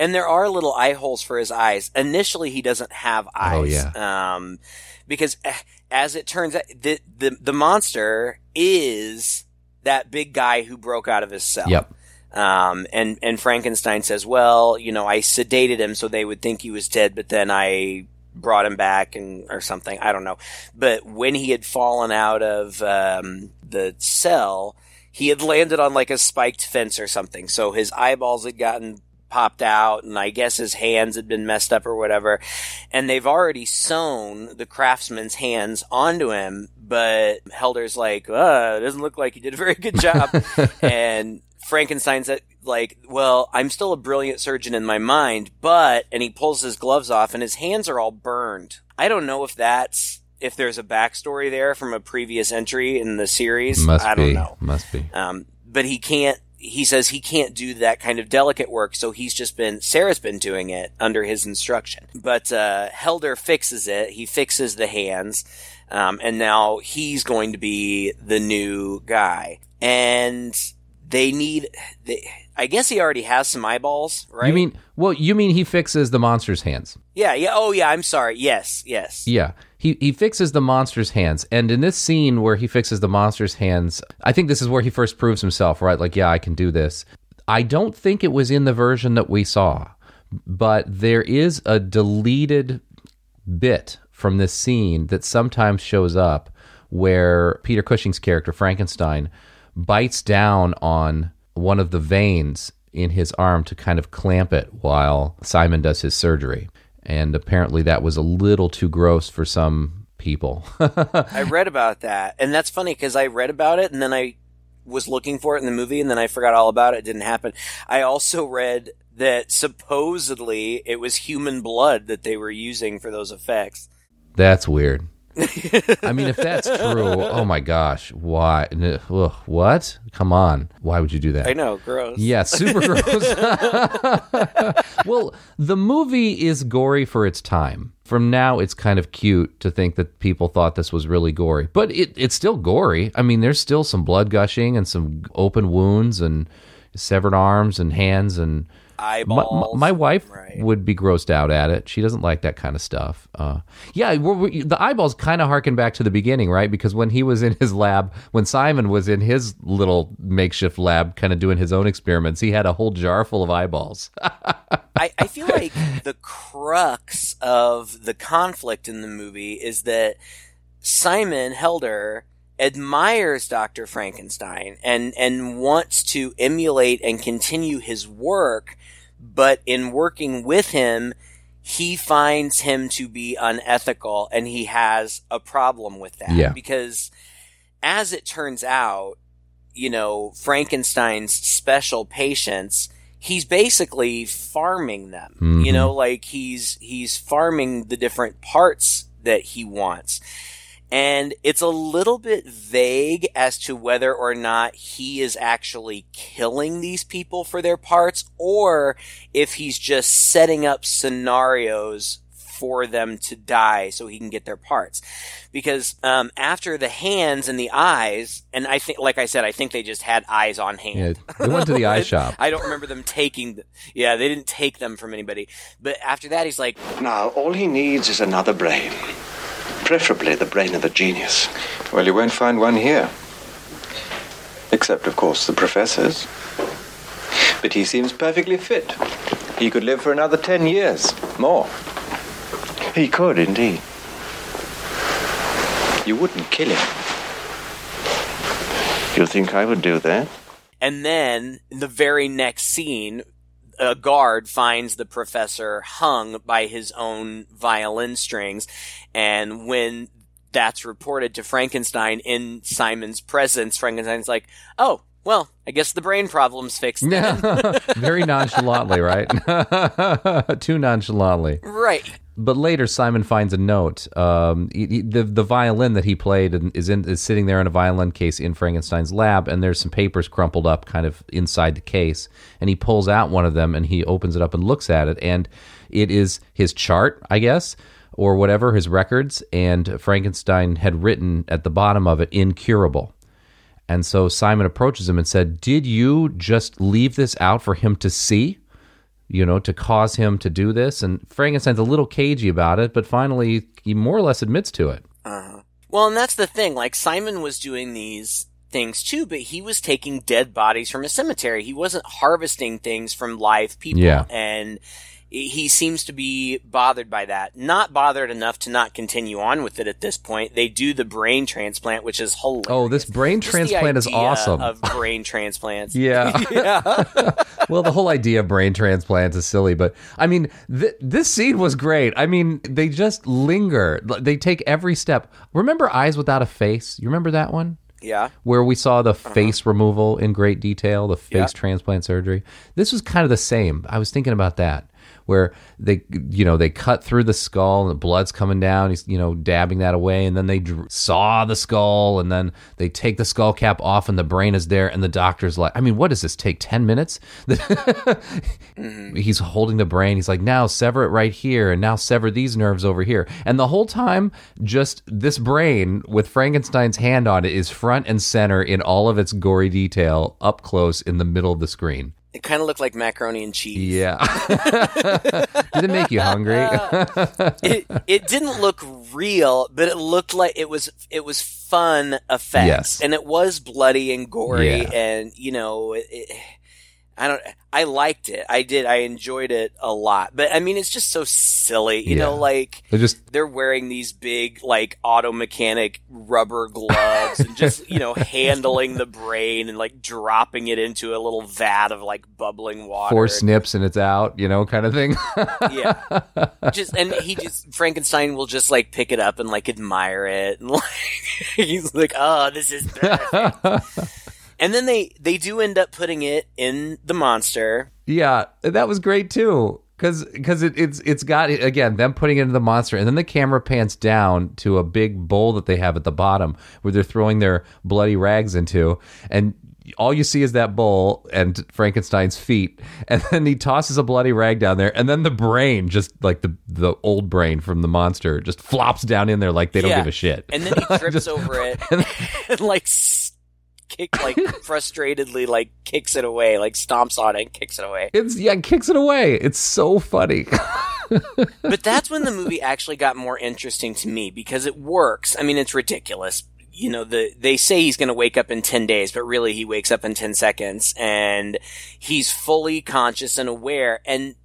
And there are little eye holes for his eyes. Initially, he doesn't have eyes. Oh, yeah. Um, because eh, as it turns out, the, the the monster is that big guy who broke out of his cell. Yep. Um, and and Frankenstein says, "Well, you know, I sedated him so they would think he was dead, but then I brought him back and or something. I don't know. But when he had fallen out of um, the cell, he had landed on like a spiked fence or something. So his eyeballs had gotten popped out and I guess his hands had been messed up or whatever. And they've already sewn the craftsman's hands onto him, but Helder's like, uh, it doesn't look like he did a very good job. and Frankenstein's like, well, I'm still a brilliant surgeon in my mind, but, and he pulls his gloves off and his hands are all burned. I don't know if that's, if there's a backstory there from a previous entry in the series. Must I don't be. know. Must be. Um, but he can't. He says he can't do that kind of delicate work, so he's just been Sarah's been doing it under his instruction. But uh, Helder fixes it. He fixes the hands, um, and now he's going to be the new guy. And they need. They, I guess he already has some eyeballs, right? You mean well? You mean he fixes the monster's hands? Yeah. Yeah. Oh, yeah. I'm sorry. Yes. Yes. Yeah, he he fixes the monster's hands, and in this scene where he fixes the monster's hands, I think this is where he first proves himself. Right? Like, yeah, I can do this. I don't think it was in the version that we saw, but there is a deleted bit from this scene that sometimes shows up where Peter Cushing's character Frankenstein bites down on one of the veins in his arm to kind of clamp it while Simon does his surgery. And apparently that was a little too gross for some people. I read about that, and that's funny because I read about it, and then I was looking for it in the movie, and then I forgot all about it. It didn't happen. I also read that supposedly it was human blood that they were using for those effects. That's weird. I mean, if that's true, oh my gosh, why? ugh, what? Come on. Why would you do that? I know, gross. Yeah, super gross. well, the movie is gory for its time. From now, it's kind of cute to think that people thought this was really gory, but it, it's still gory. I mean, there's still some blood gushing and some open wounds and severed arms and hands and. My, my, my wife Right. would be grossed out at it. She doesn't like that kind of stuff. Uh, yeah, we're, we the eyeballs kind of harken back to the beginning, right? Because when he was in his lab, when Simon was in his little makeshift lab, kind of doing his own experiments, he had a whole jar full of eyeballs. I, I feel like the crux of the conflict in the movie is that Simon Helder admires Dr. Frankenstein and, and wants to emulate and continue his work, but in working with him, he finds him to be unethical and he has a problem with that. Yeah. Because as it turns out, you know, Frankenstein's special patients, he's basically farming them. Mhm. You know, like he's he's farming the different parts that he wants. And it's a little bit vague as to whether or not he is actually killing these people for their parts or if he's just setting up scenarios for them to die so he can get their parts. Because um, after the hands and the eyes, and I think, like I said, I think they just had eyes on hand. Yeah, they went to the eye shop. I don't remember them taking. The, yeah, they didn't take them from anybody. But after that, he's like, Now, all he needs is another brain. Preferably the brain of a genius. Well, you won't find one here. Except, of course, the professor's. But he seems perfectly fit. He could live for another ten years. More. He could, indeed. You wouldn't kill him. You think I would do that? And then in the very next scene, a guard finds the professor hung by his own violin strings. And when that's reported to Frankenstein in Simon's presence, Frankenstein's like, oh, well, I guess the brain problem's fixed. then." Yeah, very nonchalantly, right? Too nonchalantly. right. But later, Simon finds a note. Um, he- he- the the violin that he played and is in is sitting there in a violin case in Frankenstein's lab, and there's some papers crumpled up, kind of inside the case. And he pulls out one of them and he opens it up and looks at it, and it is his chart, I guess, or whatever his records. And Frankenstein had written at the bottom of it, "incurable." And so Simon approaches him and said, Did you just leave this out for him to see? You know, to cause him to do this? And Frankenstein's a little cagey about it, but finally he more or less admits to it. Uh-huh. Well, and that's the thing. Like Simon was doing these things too, but he was taking dead bodies from a cemetery. He wasn't harvesting things from live people. Yeah. And he seems to be bothered by that. Not bothered enough to not continue on with it at this point. They do the brain transplant, which is hilarious. Oh, this brain Just transplant is awesome. Of brain transplants. Yeah. yeah. well, the whole idea of brain transplants is silly, but I mean, th- this scene was great. I mean, they just linger. They take every step. Remember Eyes Without a Face? You remember that one? Yeah. where we saw the uh-huh. face removal in great detail, the face Yeah. transplant surgery. This was kind of the same. I was thinking about that, where they, you know, they cut through the skull and the blood's coming down. He's, you know, dabbing that away, and then they saw the skull, and then they take the skull cap off, and the brain is there, and the doctor's like, I mean, what does this take? Ten minutes? He's holding the brain. He's like, now sever it right here, and now sever these nerves over here. And the whole time, just this brain with Frankenstein's hand on it is front and center in all of its gory detail, up close in the middle of the screen. It kind of looked like macaroni and cheese. Yeah. Did it make you hungry? Uh, it it didn't look real, but it looked like it was it was fun effects, Yes. and it was bloody and gory, Yeah. and you know, it, it, I don't, I liked it, I did, I enjoyed it a lot, but I mean, it's just so silly, you know, like They're just they're wearing these big like auto mechanic rubber gloves and just you know handling the brain and like dropping it into a little vat of like bubbling water. four snips and it's out, you know, kind of thing. yeah. Just and he just frankenstein will just like pick it up and like admire it and like he's like oh this is perfect and then they they do end up putting it in the monster Yeah, that was great too. Cause, cause it, it's it's got again them putting it into the monster, and then the camera pans down to a big bowl that they have at the bottom where they're throwing their bloody rags into, and all you see is that bowl and Frankenstein's feet, and then he tosses a bloody rag down there, and then the brain, just like the the old brain from the monster, just flops down in there like they don't give a shit. and then he trips over it and like s- kick like frustratedly like kicks it away like stomps on it and kicks it away it's yeah, kicks it away. It's so funny. but that's when the movie actually got more interesting to me because it works. I mean, it's ridiculous. You know, the they say he's going to wake up in 10 days, but really he wakes up in 10 seconds and he's fully conscious and aware and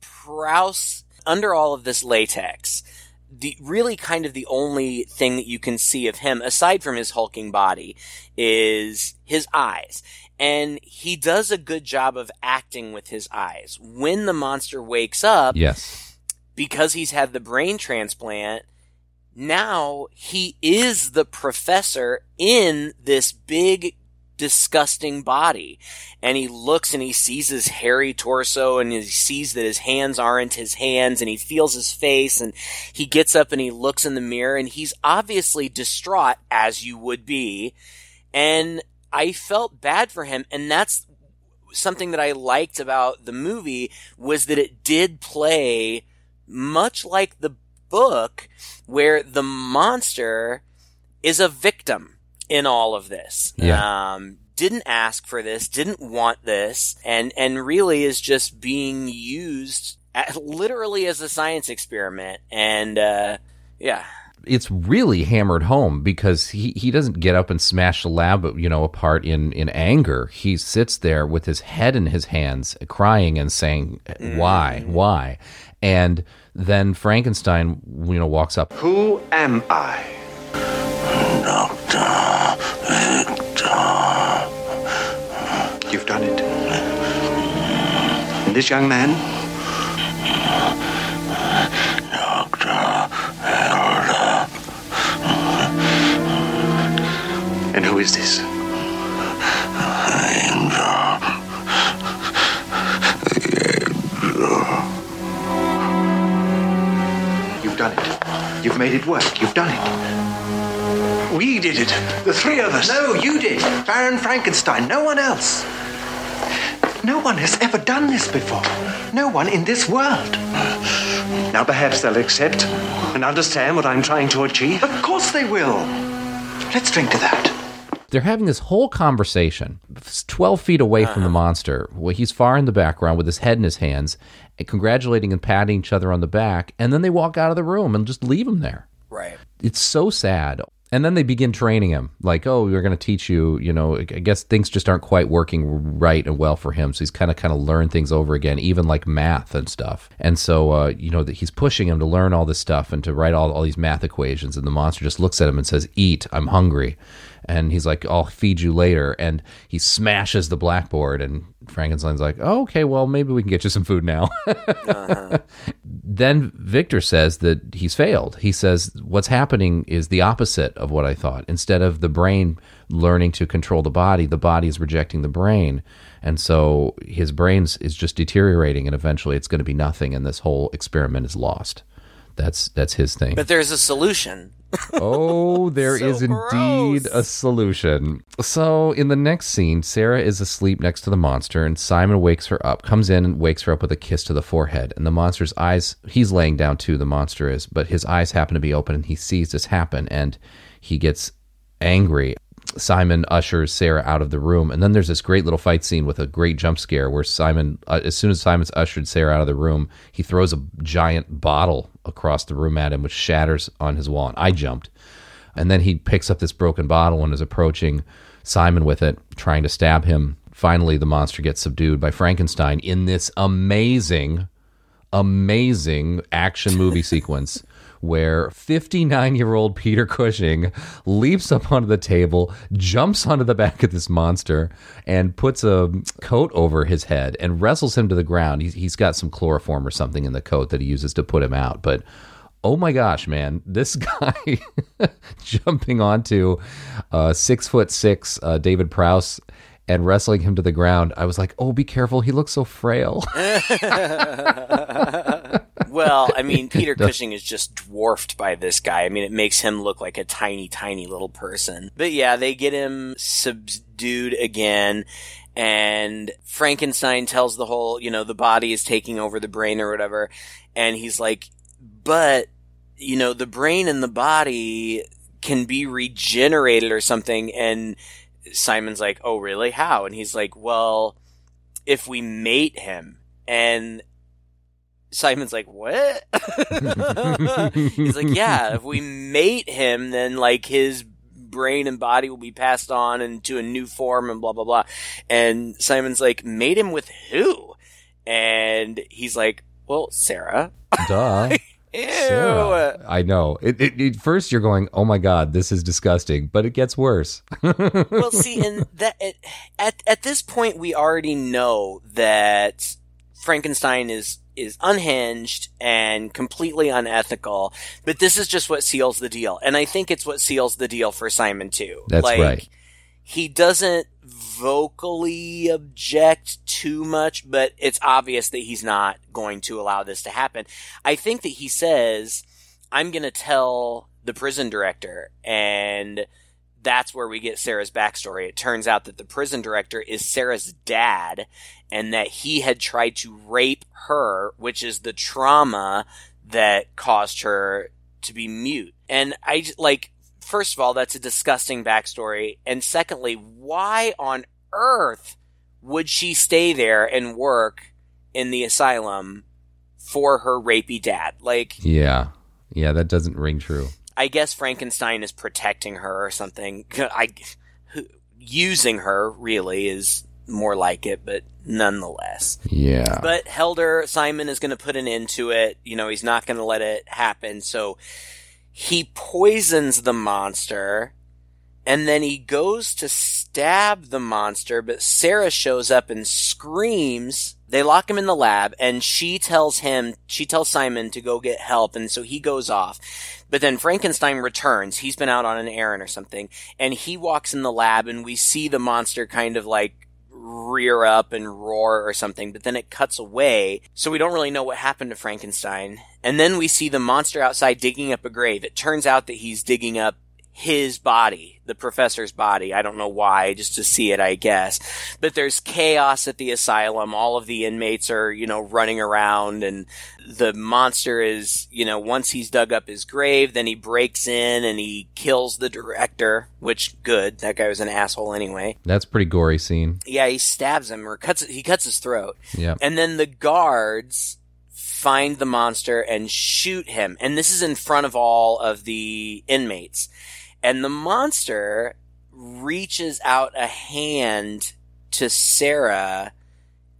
Prowse under all of this latex the really kind of the only thing that you can see of him aside from his hulking body is his eyes and he does a good job of acting with his eyes when the monster wakes up yes. because he's had the brain transplant, now he is the professor in this big disgusting body. And he looks and he sees his hairy torso and he sees that his hands aren't his hands and he feels his face and he gets up and he looks in the mirror and he's obviously distraught as you would be. And I felt bad for him. And that's something that I liked about the movie was that it did play much like the book where the monster is a victim in all of this. Yeah. Um, didn't ask for this, didn't want this, and, and really is just being used at, literally as a science experiment. And, uh, yeah. it's really hammered home because he, he doesn't get up and smash the lab you know apart in in anger he sits there with his head in his hands crying and saying why why and then frankenstein you know walks up Who am I? You've done it. And this young man? And who is this? You've done it. You've made it work. You've done it. We did it. The three of us. No, you did. Baron Frankenstein, no one else. No one has ever done this before. No one in this world. Now perhaps they'll accept and understand what I'm trying to achieve. Of course they will. Let's drink to that. they're having this whole conversation 12 feet away from the uh-huh. monster where he's far in the background with his head in his hands and congratulating and patting each other on the back and then they walk out of the room and just leave him there Right. it's so sad. And then they begin training him, like, oh, we're going to teach you. You know, I guess things just aren't quite working right and well for him. So he's kind of kind of learn things over again, even like math and stuff. And so, uh, you know, that he's pushing him to learn all this stuff and to write all all these math equations. And the monster just looks at him and says, "Eat, I'm hungry." And he's like, "I'll feed you later." And he smashes the blackboard. And Frankenstein's like, oh, "Okay, well, maybe we can get you some food now." Uh-huh. then Victor says that he's failed. He says what's happening is the opposite of what I thought. Instead of the brain learning to control the body, the body is rejecting the brain. And so his brain is just deteriorating and eventually it's going to be nothing and this whole experiment is lost. That's that's his thing. But there's a solution. Oh, there So is indeed a solution. So, in the next scene, Sarah is asleep next to the monster, and Simon wakes her up, comes in and wakes her up with a kiss to the forehead. And the monster's eyes, he's laying down too, the monster is, but his eyes happen to be open, and he sees this happen, and he gets angry. Simon ushers Sarah out of the room, and then there's this great little fight scene with a great jump scare where Simon, uh, as soon as Simon's ushered Sarah out of the room, he throws a giant bottle across the room at him, which shatters on his wall. And I jumped, and then he picks up this broken bottle and is approaching Simon with it, trying to stab him. Finally, the monster gets subdued by Frankenstein in this amazing, amazing action movie sequence where 59 year old Peter Cushing leaps up onto the table, jumps onto the back of this monster, and puts a coat over his head and wrestles him to the ground. He's, he's got some chloroform or something in the coat that he uses to put him out. But oh my gosh, man, this guy jumping onto uh, six foot six uh, David Prowse. And wrestling him to the ground, I was like, "Oh, be careful! He looks so frail." Well, I mean, Peter Cushing is just dwarfed by this guy. I mean, it makes him look like a tiny, tiny little person. But yeah, they get him subdued again. And Frankenstein tells the whole, you know, the body is taking over the brain or whatever. And he's like, but, you know, the brain and the body can be regenerated or something. And Simon's like, oh, really? How? And he's like, well, if we mate him. And Simon's like, what? He's like, yeah, if we mate him, then like his brain and body will be passed on into a new form and blah, blah, blah. And Simon's like, mate him with who? And he's like, well, Sarah. Duh. Ew. Sarah. I know. It, it, it, first, you're going, "Oh my god, this is disgusting," but it gets worse. well, see, and that at at this point, we already know that Frankenstein is is unhinged and completely unethical. But this is just what seals the deal. And I think it's what seals the deal for Simon too. That's like, right. He doesn't vocally object too much, but it's obvious that he's not going to allow this to happen. I think that he says, I'm going to tell the prison director and that's where we get Sarah's backstory. It turns out that the prison director is Sarah's dad and that he had tried to rape her, which is the trauma that caused her to be mute. And I like, first of all, that's a disgusting backstory. And secondly, why on earth would she stay there and work in the asylum for her rapey dad? Like, Yeah. Yeah, that doesn't ring true. I guess Frankenstein is protecting her or something. I using her really is more like it, but nonetheless. Yeah. But Helder Simon is going to put an end to it. You know, he's not going to let it happen. So he poisons the monster and then he goes to stab the monster, but Sarah shows up and screams. They lock him in the lab and she tells him, she tells Simon to go get help. And so he goes off. But then Frankenstein returns. He's been out on an errand or something and he walks in the lab and we see the monster kind of like rear up and roar or something, but then it cuts away. So we don't really know what happened to Frankenstein. And then we see the monster outside digging up a grave. It turns out that he's digging up his body, the professor's body. I don't know why, just to see it, I guess. But there's chaos at the asylum. All of the inmates are, you know, running around and the monster is, you know, once he's dug up his grave, then he breaks in and he kills the director, which good. That guy was an asshole anyway. That's a pretty gory scene. Yeah, he stabs him or cuts, he cuts his throat. Yeah. And then the guards find the monster and shoot him. And this is in front of all of the inmates. And the monster reaches out a hand to Sarah.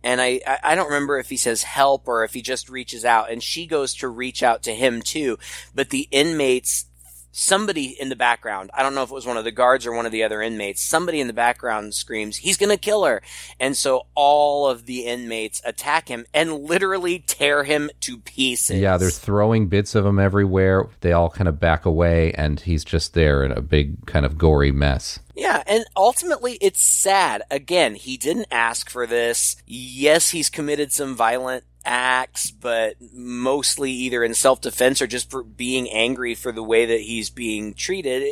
And I, I don't remember if he says help or if he just reaches out and she goes to reach out to him too. But the inmates, somebody in the background, I don't know if it was one of the guards or one of the other inmates, somebody in the background screams, he's gonna kill her. And so all of the inmates attack him and literally tear him to pieces. Yeah, they're throwing bits of him everywhere. They all kind of back away, and he's just there in a big kind of gory mess. Yeah, and ultimately it's sad. Again, he didn't ask for this. Yes, he's committed some violent acts, but mostly either in self-defense or just for being angry for the way that he's being treated.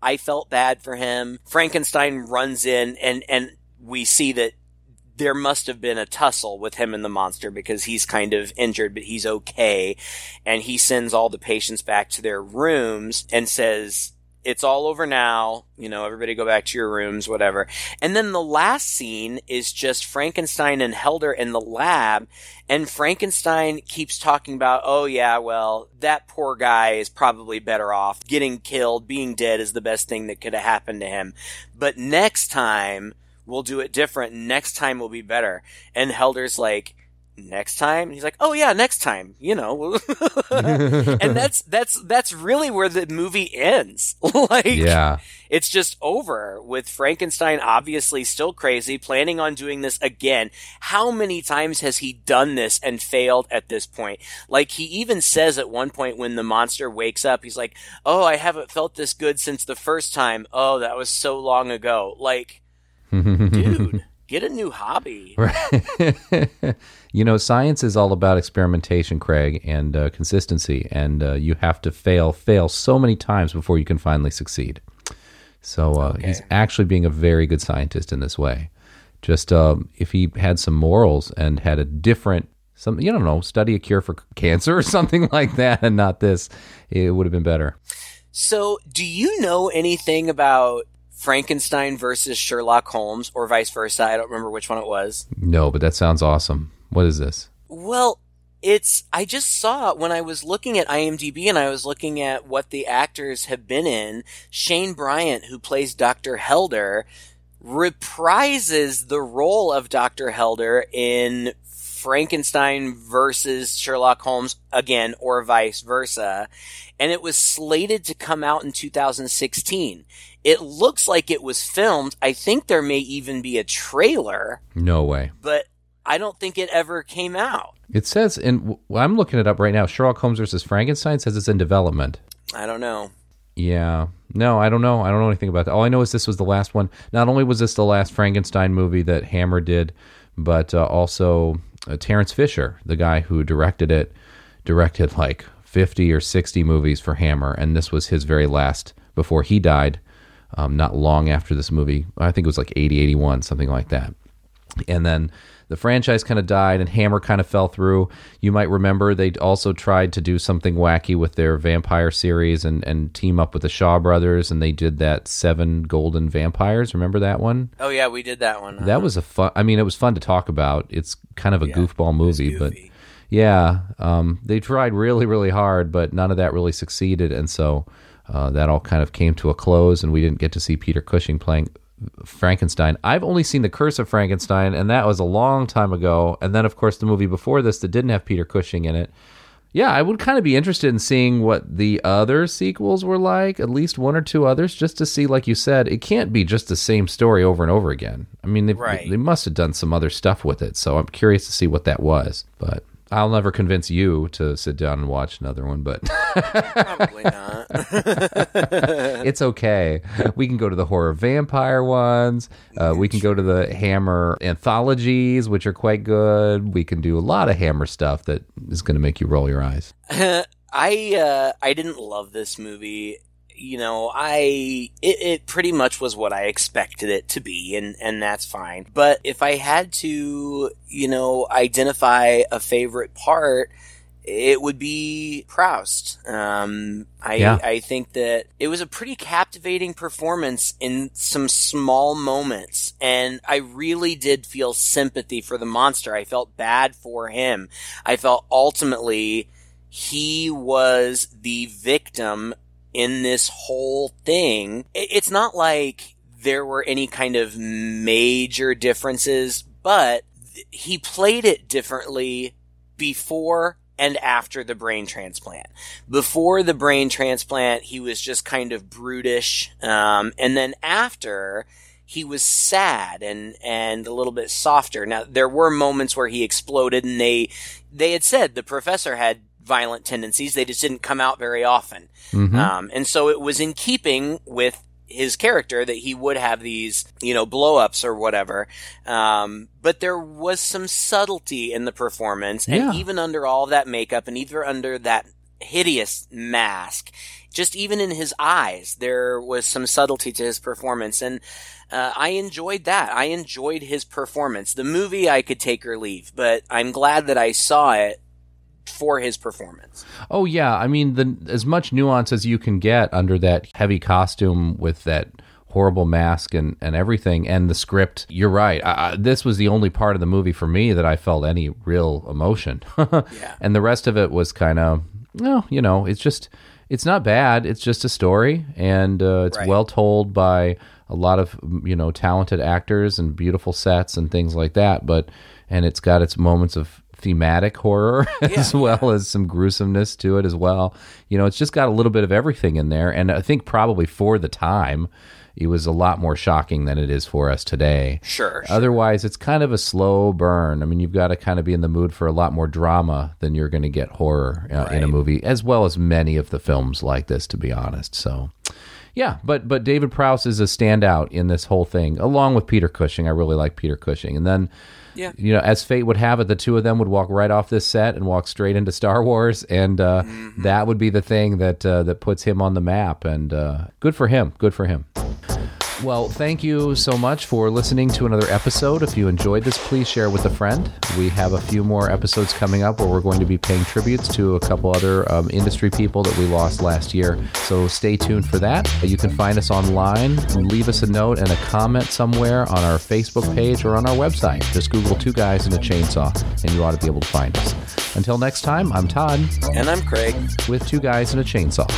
I felt bad for him. Frankenstein runs in and, and we see that there must have been a tussle with him and the monster because he's kind of injured, but he's okay. And he sends all the patients back to their rooms and says, it's all over now. You know, everybody go back to your rooms, whatever. And then the last scene is just Frankenstein and Helder in the lab. And Frankenstein keeps talking about, oh yeah, well, that poor guy is probably better off. Getting killed, being dead is the best thing that could have happened to him. But next time, we'll do it different. Next time will be better. And Helder's like, next time? And he's like oh yeah next time you know? And that's that's that's really where the movie ends. Like Yeah. it's just over with frankenstein obviously still crazy planning on doing this again. How many times has he done this and failed at this point? Like he even says at one point when the monster wakes up he's like oh i haven't felt this good since the first time. Oh that was so long ago. Like dude get a new hobby Right. you know, science is all about experimentation, Craig, and uh, consistency, and uh, you have to fail, fail so many times before you can finally succeed. So uh, he's actually being a very good scientist in this way. Just um, if he had some morals and had a different, some you don't know, study a cure for cancer or something like that, and not this, it would have been better. So, do you know anything about Frankenstein versus Sherlock Holmes or vice versa? I don't remember which one it was. No, but that sounds awesome. What is this? Well, it's, I just saw when I was looking at IMDb and I was looking at what the actors have been in. Shane Bryant, who plays Dr. Helder, reprises the role of Dr. Helder in Frankenstein versus Sherlock Holmes again, or vice versa. And it was slated to come out in 2016. It looks like it was filmed. I think there may even be a trailer, No way. but I don't think it ever came out. It says, and I'm looking it up right now. Sherlock Holmes versus Frankenstein says it's in development. I don't know. Yeah. No, I don't know. I don't know anything about that. All I know is this was the last one. Not only was this the last Frankenstein movie that Hammer did, but uh, also uh, Terence Fisher, the guy who directed it, directed like 50 or 60 movies for Hammer. And this was his very last before he died, um, not long after this movie. I think it was like 80, 81, something like that. And then the franchise kind of died and Hammer kind of fell through. You might remember they also tried to do something wacky with their vampire series and, and team up with the Shaw brothers, and they did that Seven Golden Vampires. Remember that one? Oh yeah, we did that one. That was a fun. I mean, it was fun to talk about. It's kind of a Yeah, goofball movie, but yeah, um, they tried really, really hard, but none of that really succeeded, and so uh, that all kind of came to a close, and we didn't get to see Peter Cushing playing Frankenstein. I've only seen The Curse of Frankenstein, and that was a long time ago. And then, of course, the movie before this that didn't have Peter Cushing in it. Yeah, I would kind of be interested in seeing what the other sequels were like, at least one or two others, just to see, like you said, it can't be just the same story over and over again. I mean, they, Right. they must have done some other stuff with it, so I'm curious to see what that was. But I'll never convince you to sit down and watch another one, but Probably not. it's okay. We can go to the horror vampire ones. Uh, we can go to the Hammer anthologies, which are quite good. We can do a lot of Hammer stuff that is going to make you roll your eyes. I uh, I didn't love this movie. You know, I it, it pretty much was what I expected it to be, and and that's fine. But if I had to, you know, identify a favorite part, it would be Prowse. Um, I Yeah. I think that it was a pretty captivating performance in some small moments, and I really did feel sympathy for the monster. I felt bad for him. I felt ultimately he was the victim in this whole thing. It's not like there were any kind of major differences, but he played it differently before and after the brain transplant. Before the brain transplant, he was just kind of brutish. Um, and then after, he was sad and, and a little bit softer. Now, there were moments where he exploded and they, they had said the professor had violent tendencies. They just didn't come out very often. Mhm. Um, and so it was in keeping with his character that he would have these, you know, blow ups or whatever. Um, but there was some subtlety in the performance. And Yeah. even under all that makeup and even under that hideous mask, just even in his eyes, there was some subtlety to his performance. And, uh, I enjoyed that. I enjoyed his performance. The movie I could take or leave, but I'm glad that I saw it for his performance. Oh yeah, I mean the as much nuance as you can get under that heavy costume with that horrible mask and, and everything and the script. You're right. I, I, this was the only part of the movie for me that I felt any real emotion. Yeah. And the rest of it was kind of, well, you know, it's just it's not bad. It's just a story and uh, it's Right. well told by a lot of you know talented actors and beautiful sets and things like that. But and it's got its moments of thematic horror as well as some gruesomeness to it as well. You know, it's just got a little bit of everything in there, and I think probably for the time, it was a lot more shocking than it is for us today. Sure. sure. Otherwise, it's kind of a slow burn. I mean, you've got to kind of be in the mood for a lot more drama than you're going to get horror uh, in a movie, as well as many of the films like this, to be honest. So, yeah, but but David Prowse is a standout in this whole thing, along with Peter Cushing. I really like Peter Cushing, and then. Yeah. You know, as fate would have it, the two of them would walk right off this set and walk straight into Star Wars, and uh, Mm-hmm. that would be the thing that uh, that puts him on the map. And uh, good for him. Good for him. Well, thank you so much for listening to another episode. If you enjoyed this, please share with a friend. We have a few more episodes coming up where we're going to be paying tributes to a couple other um, industry people that we lost last year. So stay tuned for that. You can find us online. Leave us a note and a comment somewhere on our Facebook page or on our website. Just Google Two Guys and a Chainsaw, and you ought to be able to find us. Until next time, I'm Todd And I'm Craig. with Two Guys and a Chainsaw.